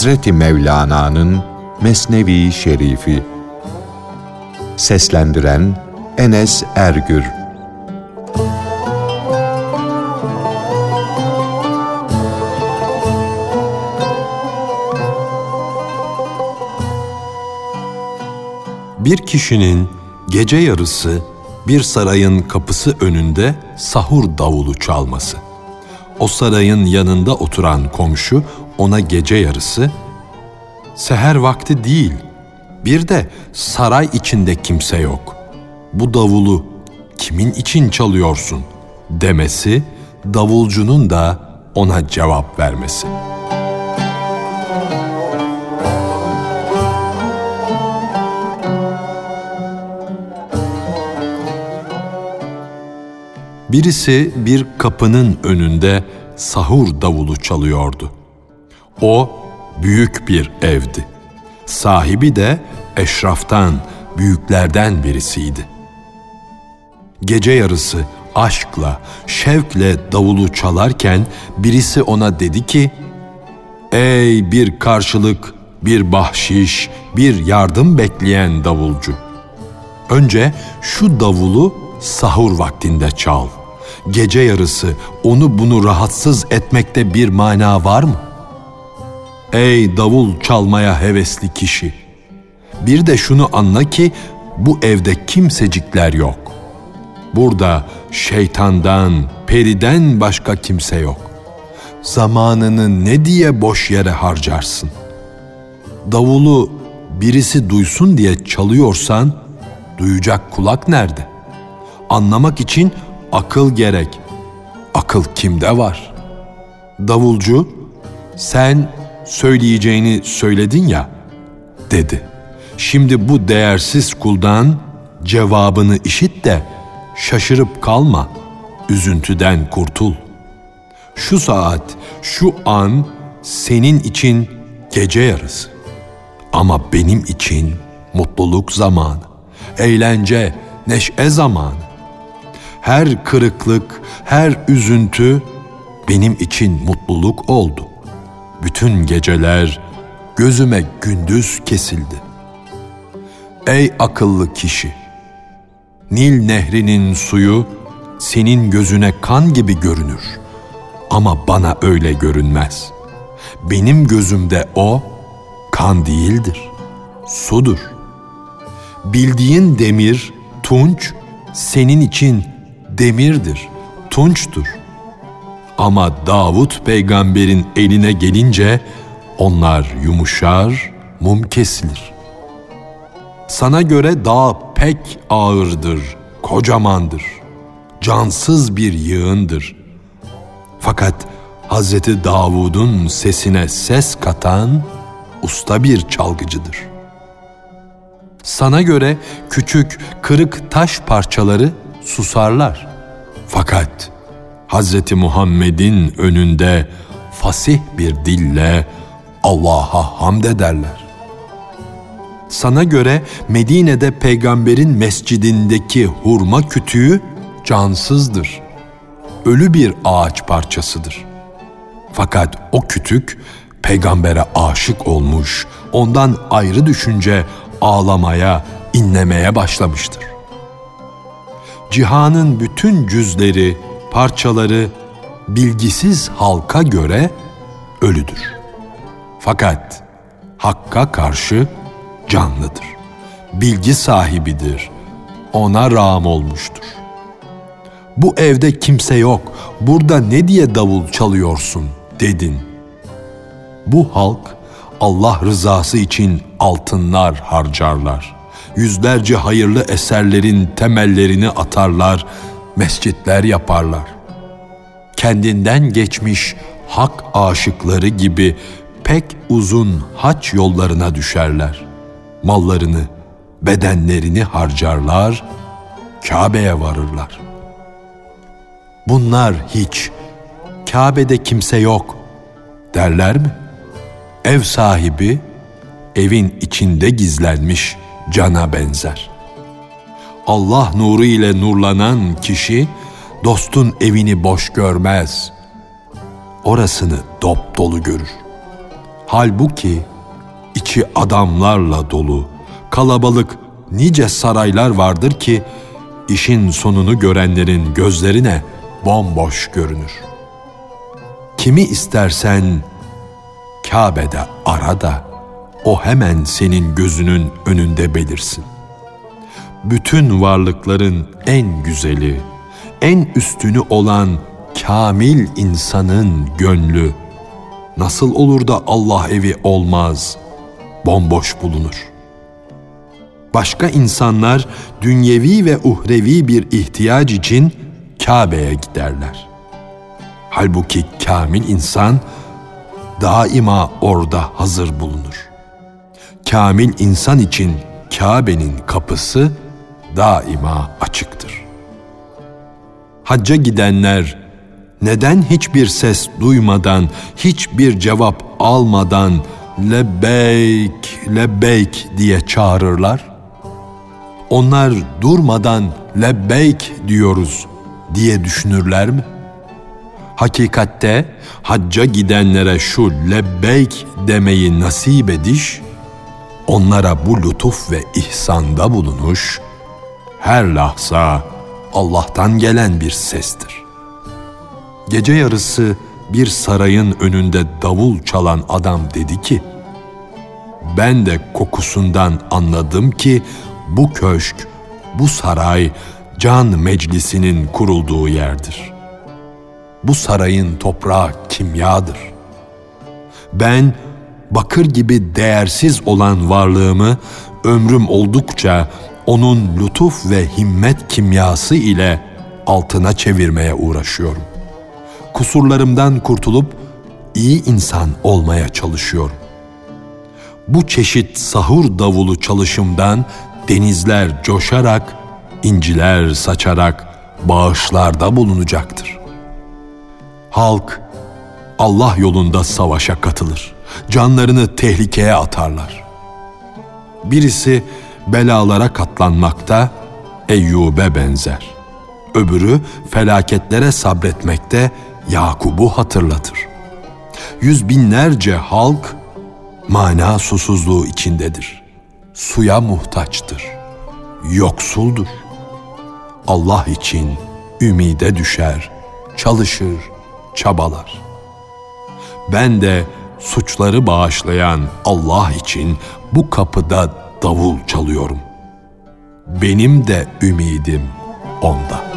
Hazreti Mevlana'nın Mesnevi Şerifi Seslendiren Enes Ergür Bir kişinin gece yarısı bir sarayın kapısı önünde sahur davulu çalması. O sarayın yanında oturan komşu ona gece yarısı seher vakti değil bir de saray içinde kimse yok. Bu davulu kimin için çalıyorsun demesi davulcunun da ona cevap vermesi.'' Birisi bir kapının önünde sahur davulu çalıyordu. O büyük bir evdi. Sahibi de eşraftan, büyüklerden birisiydi. Gece yarısı aşkla, şevkle davulu çalarken birisi ona dedi ki, Ey bir karşılık, bir bahşiş, bir yardım bekleyen davulcu. Önce şu davulu sahur vaktinde çal gece yarısı onu bunu rahatsız etmekte bir mana var mı? Ey davul çalmaya hevesli kişi! Bir de şunu anla ki bu evde kimsecikler yok. Burada şeytandan, periden başka kimse yok. Zamanını ne diye boş yere harcarsın? Davulu birisi duysun diye çalıyorsan duyacak kulak nerede? Anlamak için akıl gerek. Akıl kimde var? Davulcu, sen söyleyeceğini söyledin ya, dedi. Şimdi bu değersiz kuldan cevabını işit de şaşırıp kalma, üzüntüden kurtul. Şu saat, şu an senin için gece yarısı. Ama benim için mutluluk zamanı, eğlence, neşe zamanı her kırıklık, her üzüntü benim için mutluluk oldu. Bütün geceler gözüme gündüz kesildi. Ey akıllı kişi! Nil nehrinin suyu senin gözüne kan gibi görünür ama bana öyle görünmez. Benim gözümde o kan değildir, sudur. Bildiğin demir, tunç senin için demirdir, tunçtur. Ama Davut peygamberin eline gelince onlar yumuşar, mum kesilir. Sana göre dağ pek ağırdır, kocamandır. Cansız bir yığındır. Fakat Hazreti Davud'un sesine ses katan usta bir çalgıcıdır. Sana göre küçük kırık taş parçaları susarlar. Fakat Hz. Muhammed'in önünde fasih bir dille Allah'a hamd ederler. Sana göre Medine'de peygamberin mescidindeki hurma kütüğü cansızdır. Ölü bir ağaç parçasıdır. Fakat o kütük peygambere aşık olmuş, ondan ayrı düşünce ağlamaya, inlemeye başlamıştır cihanın bütün cüzleri, parçaları bilgisiz halka göre ölüdür. Fakat Hakk'a karşı canlıdır. Bilgi sahibidir. Ona rağm olmuştur. Bu evde kimse yok. Burada ne diye davul çalıyorsun dedin. Bu halk Allah rızası için altınlar harcarlar yüzlerce hayırlı eserlerin temellerini atarlar, mescitler yaparlar. Kendinden geçmiş hak aşıkları gibi pek uzun haç yollarına düşerler. Mallarını, bedenlerini harcarlar, Kabe'ye varırlar. Bunlar hiç, Kabe'de kimse yok derler mi? Ev sahibi evin içinde gizlenmiş cana benzer. Allah nuru ile nurlanan kişi dostun evini boş görmez. Orasını dop dolu görür. Halbuki içi adamlarla dolu, kalabalık nice saraylar vardır ki işin sonunu görenlerin gözlerine bomboş görünür. Kimi istersen Kabe'de ara da o hemen senin gözünün önünde belirsin. Bütün varlıkların en güzeli, en üstünü olan kamil insanın gönlü nasıl olur da Allah evi olmaz, bomboş bulunur. Başka insanlar dünyevi ve uhrevi bir ihtiyaç için Kabe'ye giderler. Halbuki kamil insan daima orada hazır bulunur. Kamil insan için Kabe'nin kapısı daima açıktır. Hacca gidenler neden hiçbir ses duymadan, hiçbir cevap almadan lebbeyk, lebbeyk diye çağırırlar? Onlar durmadan lebbeyk diyoruz diye düşünürler mi? Hakikatte hacca gidenlere şu lebbeyk demeyi nasip ediş, onlara bu lütuf ve ihsanda bulunuş, her lahza Allah'tan gelen bir sestir. Gece yarısı bir sarayın önünde davul çalan adam dedi ki, ben de kokusundan anladım ki bu köşk, bu saray can meclisinin kurulduğu yerdir. Bu sarayın toprağı kimyadır. Ben bakır gibi değersiz olan varlığımı ömrüm oldukça onun lütuf ve himmet kimyası ile altına çevirmeye uğraşıyorum. Kusurlarımdan kurtulup iyi insan olmaya çalışıyorum. Bu çeşit sahur davulu çalışımdan denizler coşarak, inciler saçarak bağışlarda bulunacaktır. Halk Allah yolunda savaşa katılır. Canlarını tehlikeye atarlar. Birisi belalara katlanmakta Eyyub'e benzer. Öbürü felaketlere sabretmekte Yakub'u hatırlatır. Yüz binlerce halk mana susuzluğu içindedir. Suya muhtaçtır. Yoksuldur. Allah için ümide düşer, çalışır, çabalar. Ben de suçları bağışlayan Allah için bu kapıda davul çalıyorum. Benim de ümidim onda.''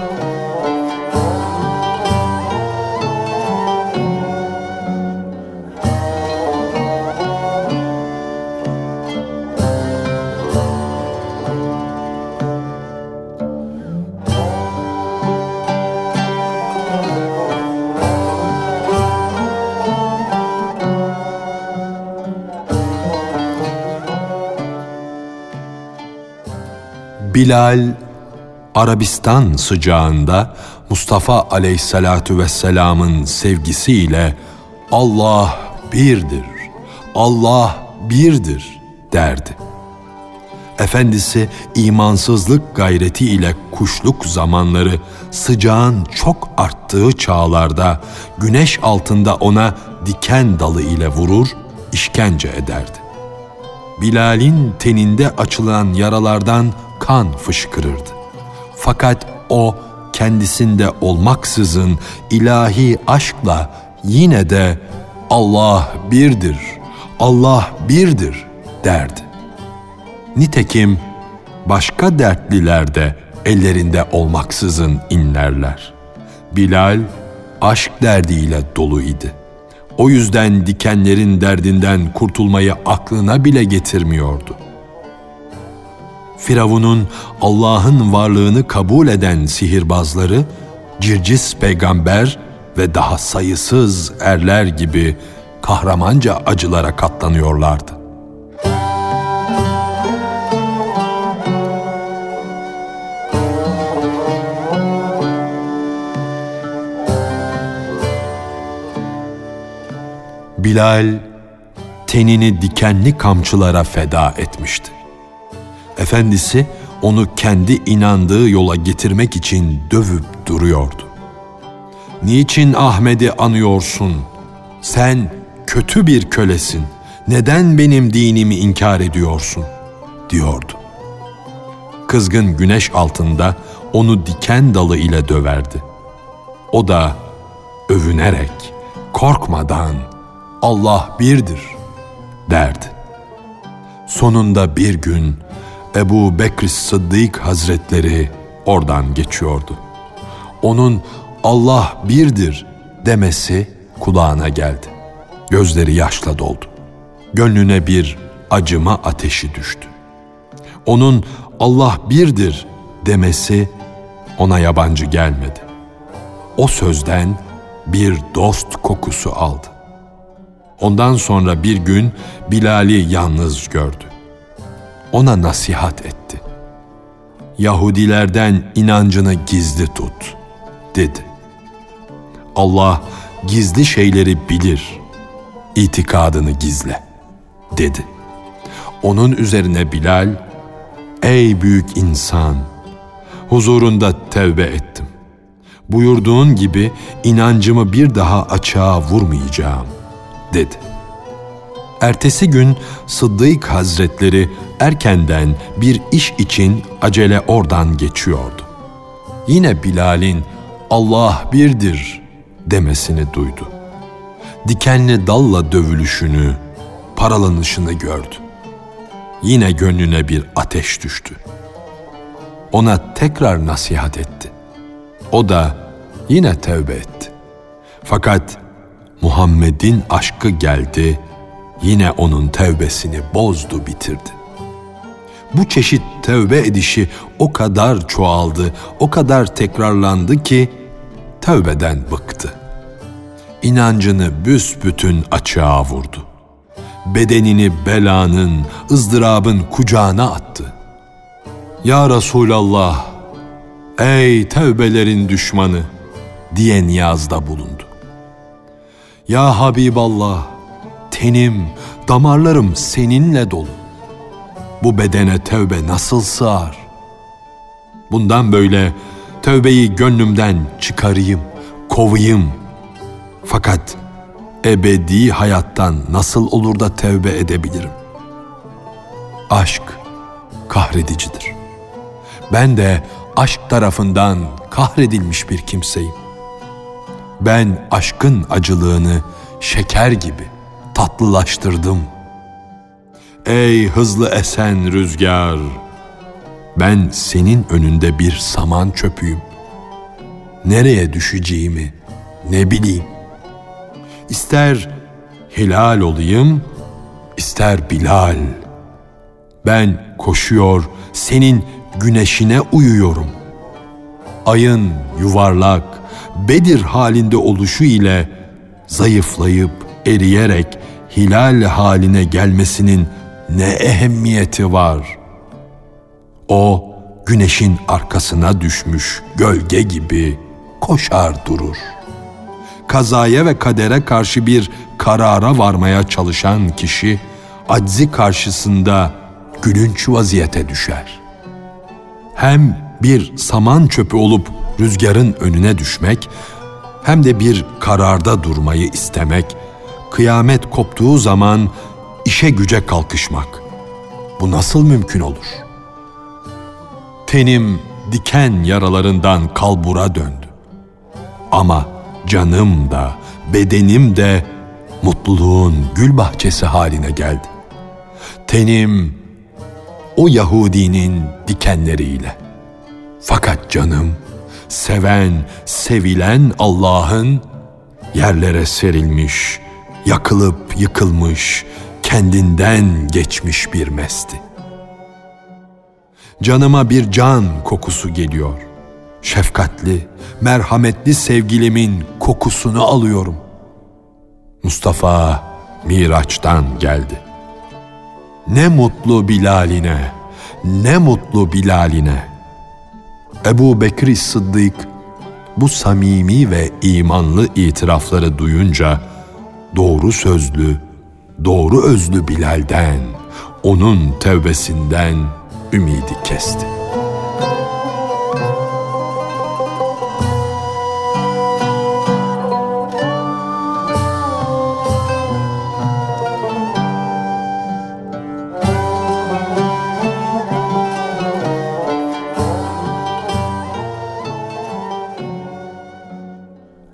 Bilal Arabistan sıcağında Mustafa aleyhissalatu vesselamın sevgisiyle Allah birdir, Allah birdir derdi. Efendisi imansızlık gayreti ile kuşluk zamanları sıcağın çok arttığı çağlarda güneş altında ona diken dalı ile vurur, işkence ederdi. Bilal'in teninde açılan yaralardan kan fışkırırdı. Fakat o kendisinde olmaksızın ilahi aşkla yine de Allah birdir, Allah birdir derdi. Nitekim başka dertliler de ellerinde olmaksızın inlerler. Bilal aşk derdiyle dolu idi. O yüzden dikenlerin derdinden kurtulmayı aklına bile getirmiyordu. Firavun'un Allah'ın varlığını kabul eden sihirbazları, Circis peygamber ve daha sayısız erler gibi kahramanca acılara katlanıyorlardı. Bilal tenini dikenli kamçılara feda etmişti. Efendisi onu kendi inandığı yola getirmek için dövüp duruyordu. Niçin Ahmet'i anıyorsun? Sen kötü bir kölesin. Neden benim dinimi inkar ediyorsun? diyordu. Kızgın güneş altında onu diken dalı ile döverdi. O da övünerek, korkmadan Allah birdir derdi. Sonunda bir gün Ebu Bekr Sıddık Hazretleri oradan geçiyordu. Onun Allah birdir demesi kulağına geldi. Gözleri yaşla doldu. Gönlüne bir acıma ateşi düştü. Onun Allah birdir demesi ona yabancı gelmedi. O sözden bir dost kokusu aldı. Ondan sonra bir gün Bilal'i yalnız gördü. Ona nasihat etti. Yahudilerden inancını gizli tut, dedi. Allah gizli şeyleri bilir, itikadını gizle, dedi. Onun üzerine Bilal, ey büyük insan, huzurunda tevbe ettim. Buyurduğun gibi inancımı bir daha açığa vurmayacağım, dedi. Ertesi gün Sıddık Hazretleri erkenden bir iş için acele oradan geçiyordu. Yine Bilal'in Allah birdir demesini duydu. Dikenli dalla dövülüşünü, paralanışını gördü. Yine gönlüne bir ateş düştü. Ona tekrar nasihat etti. O da yine tevbe etti. Fakat Muhammed'in aşkı geldi, yine onun tevbesini bozdu bitirdi. Bu çeşit tevbe edişi o kadar çoğaldı, o kadar tekrarlandı ki tövbeden bıktı. İnancını büsbütün açığa vurdu. Bedenini belanın, ızdırabın kucağına attı. Ya Resulallah, ey tevbelerin düşmanı diye niyazda bulundu. Ya Habiballah, tenim, damarlarım seninle dolu. Bu bedene tövbe nasıl sığar? Bundan böyle tövbeyi gönlümden çıkarayım, kovayım. Fakat ebedi hayattan nasıl olur da tövbe edebilirim? Aşk kahredicidir. Ben de aşk tarafından kahredilmiş bir kimseyim. Ben aşkın acılığını şeker gibi tatlılaştırdım. Ey hızlı esen rüzgar! Ben senin önünde bir saman çöpüyüm. Nereye düşeceğimi ne bileyim. İster hilal olayım, ister bilal. Ben koşuyor, senin güneşine uyuyorum. Ayın yuvarlak, Bedir halinde oluşu ile zayıflayıp eriyerek hilal haline gelmesinin ne ehemmiyeti var? O güneşin arkasına düşmüş gölge gibi koşar durur. Kazaya ve kadere karşı bir karara varmaya çalışan kişi aczi karşısında gülünç vaziyete düşer. Hem bir saman çöpü olup rüzgarın önüne düşmek hem de bir kararda durmayı istemek, kıyamet koptuğu zaman işe güce kalkışmak. Bu nasıl mümkün olur? Tenim diken yaralarından kalbura döndü. Ama canım da, bedenim de mutluluğun gül bahçesi haline geldi. Tenim o Yahudinin dikenleriyle. Fakat canım seven, sevilen Allah'ın yerlere serilmiş, yakılıp yıkılmış, kendinden geçmiş bir mesti. Canıma bir can kokusu geliyor. Şefkatli, merhametli sevgilimin kokusunu alıyorum. Mustafa Miraç'tan geldi. Ne mutlu Bilal'ine, ne mutlu Bilal'ine.'' Ebu Bekir Sıddık bu samimi ve imanlı itirafları duyunca doğru sözlü, doğru özlü Bilal'den, onun tevbesinden ümidi kesti.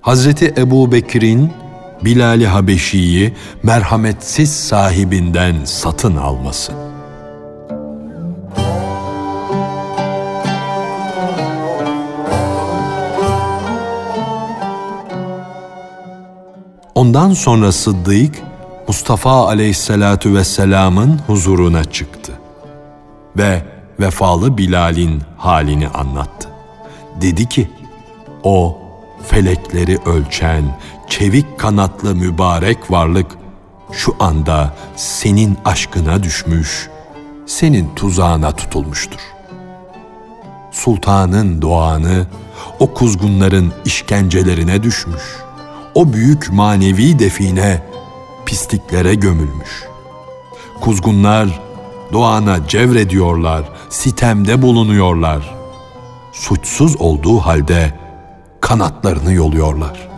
Hazreti Ebu Bekir'in Bilal-i Habeşi'yi merhametsiz sahibinden satın alması. Ondan sonra Sıddık, Mustafa aleyhissalatu vesselamın huzuruna çıktı ve vefalı Bilal'in halini anlattı. Dedi ki, o felekleri ölçen, çevik kanatlı mübarek varlık şu anda senin aşkına düşmüş, senin tuzağına tutulmuştur. Sultanın doğanı o kuzgunların işkencelerine düşmüş. O büyük manevi define pisliklere gömülmüş. Kuzgunlar doğana cevrediyorlar, sitemde bulunuyorlar. Suçsuz olduğu halde kanatlarını yoluyorlar.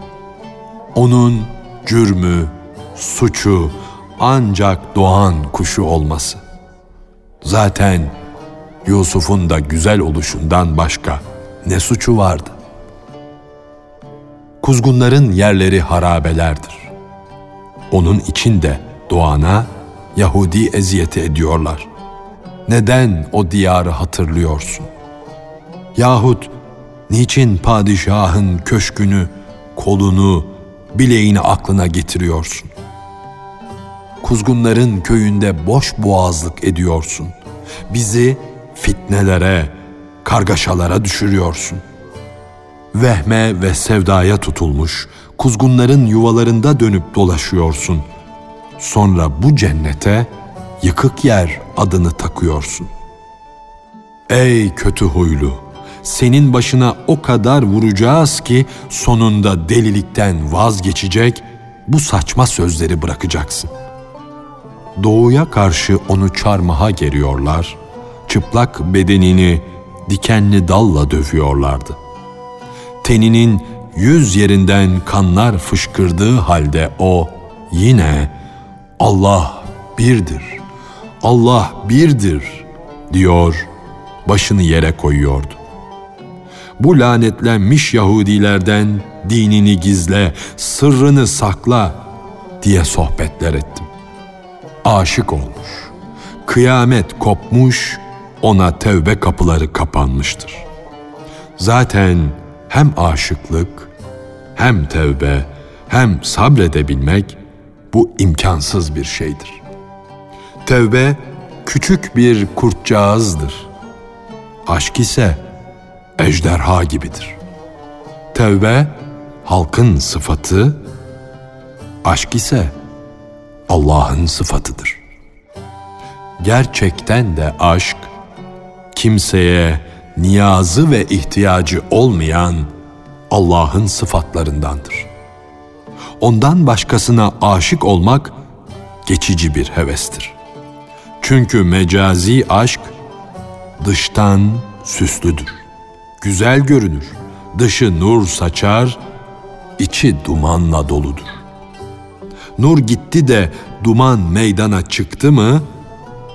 Onun cürmü, suçu ancak doğan kuşu olması. Zaten Yusuf'un da güzel oluşundan başka ne suçu vardı? Kuzgunların yerleri harabelerdir. Onun için de doğana Yahudi eziyeti ediyorlar. Neden o diyarı hatırlıyorsun? Yahut niçin padişahın köşkünü, kolunu, bileğini aklına getiriyorsun? Kuzgunların köyünde boş boğazlık ediyorsun. Bizi fitnelere, kargaşalara düşürüyorsun. Vehme ve sevdaya tutulmuş, kuzgunların yuvalarında dönüp dolaşıyorsun. Sonra bu cennete yıkık yer adını takıyorsun. Ey kötü huylu! Senin başına o kadar vuracağız ki sonunda delilikten vazgeçecek, bu saçma sözleri bırakacaksın. Doğuya karşı onu çarmıha geriyorlar, çıplak bedenini dikenli dalla dövüyorlardı. Teninin yüz yerinden kanlar fışkırdığı halde o yine Allah birdir, Allah birdir diyor, başını yere koyuyordu bu lanetlenmiş Yahudilerden dinini gizle, sırrını sakla diye sohbetler ettim. Aşık olmuş, kıyamet kopmuş, ona tevbe kapıları kapanmıştır. Zaten hem aşıklık, hem tevbe, hem sabredebilmek bu imkansız bir şeydir. Tevbe küçük bir kurtcağızdır. Aşk ise ejderha gibidir. Tevbe halkın sıfatı, aşk ise Allah'ın sıfatıdır. Gerçekten de aşk kimseye niyazı ve ihtiyacı olmayan Allah'ın sıfatlarındandır. Ondan başkasına aşık olmak geçici bir hevestir. Çünkü mecazi aşk dıştan süslüdür güzel görünür. Dışı nur saçar, içi dumanla doludur. Nur gitti de duman meydana çıktı mı,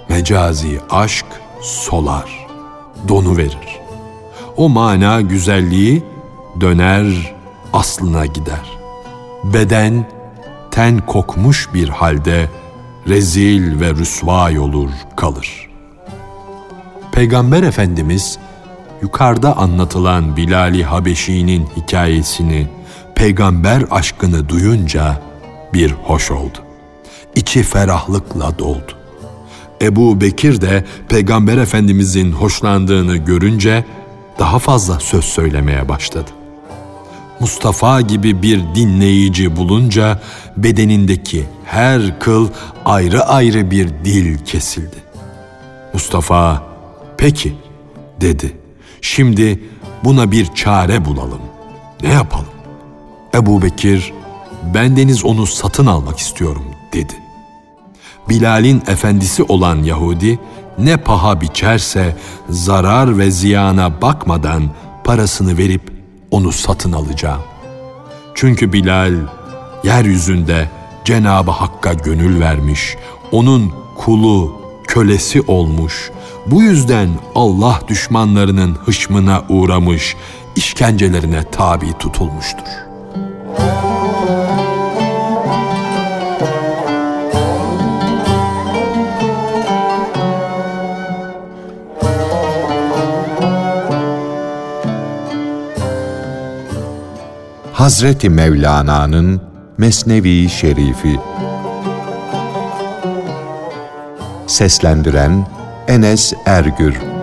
mecazi aşk solar, donu verir. O mana güzelliği döner, aslına gider. Beden ten kokmuş bir halde rezil ve rüsvay olur kalır. Peygamber Efendimiz yukarıda anlatılan Bilal-i Habeşi'nin hikayesini, peygamber aşkını duyunca bir hoş oldu. İçi ferahlıkla doldu. Ebu Bekir de Peygamber Efendimizin hoşlandığını görünce daha fazla söz söylemeye başladı. Mustafa gibi bir dinleyici bulunca bedenindeki her kıl ayrı ayrı bir dil kesildi. Mustafa, peki dedi. Şimdi buna bir çare bulalım. Ne yapalım? Ebu Bekir, bendeniz onu satın almak istiyorum dedi. Bilal'in efendisi olan Yahudi ne paha biçerse zarar ve ziyana bakmadan parasını verip onu satın alacağım. Çünkü Bilal yeryüzünde Cenab-ı Hakk'a gönül vermiş, onun kulu, kölesi olmuş, bu yüzden Allah düşmanlarının hışmına uğramış, işkencelerine tabi tutulmuştur. Hazreti Mevlana'nın Mesnevi Şerifi Seslendiren Enes Ergür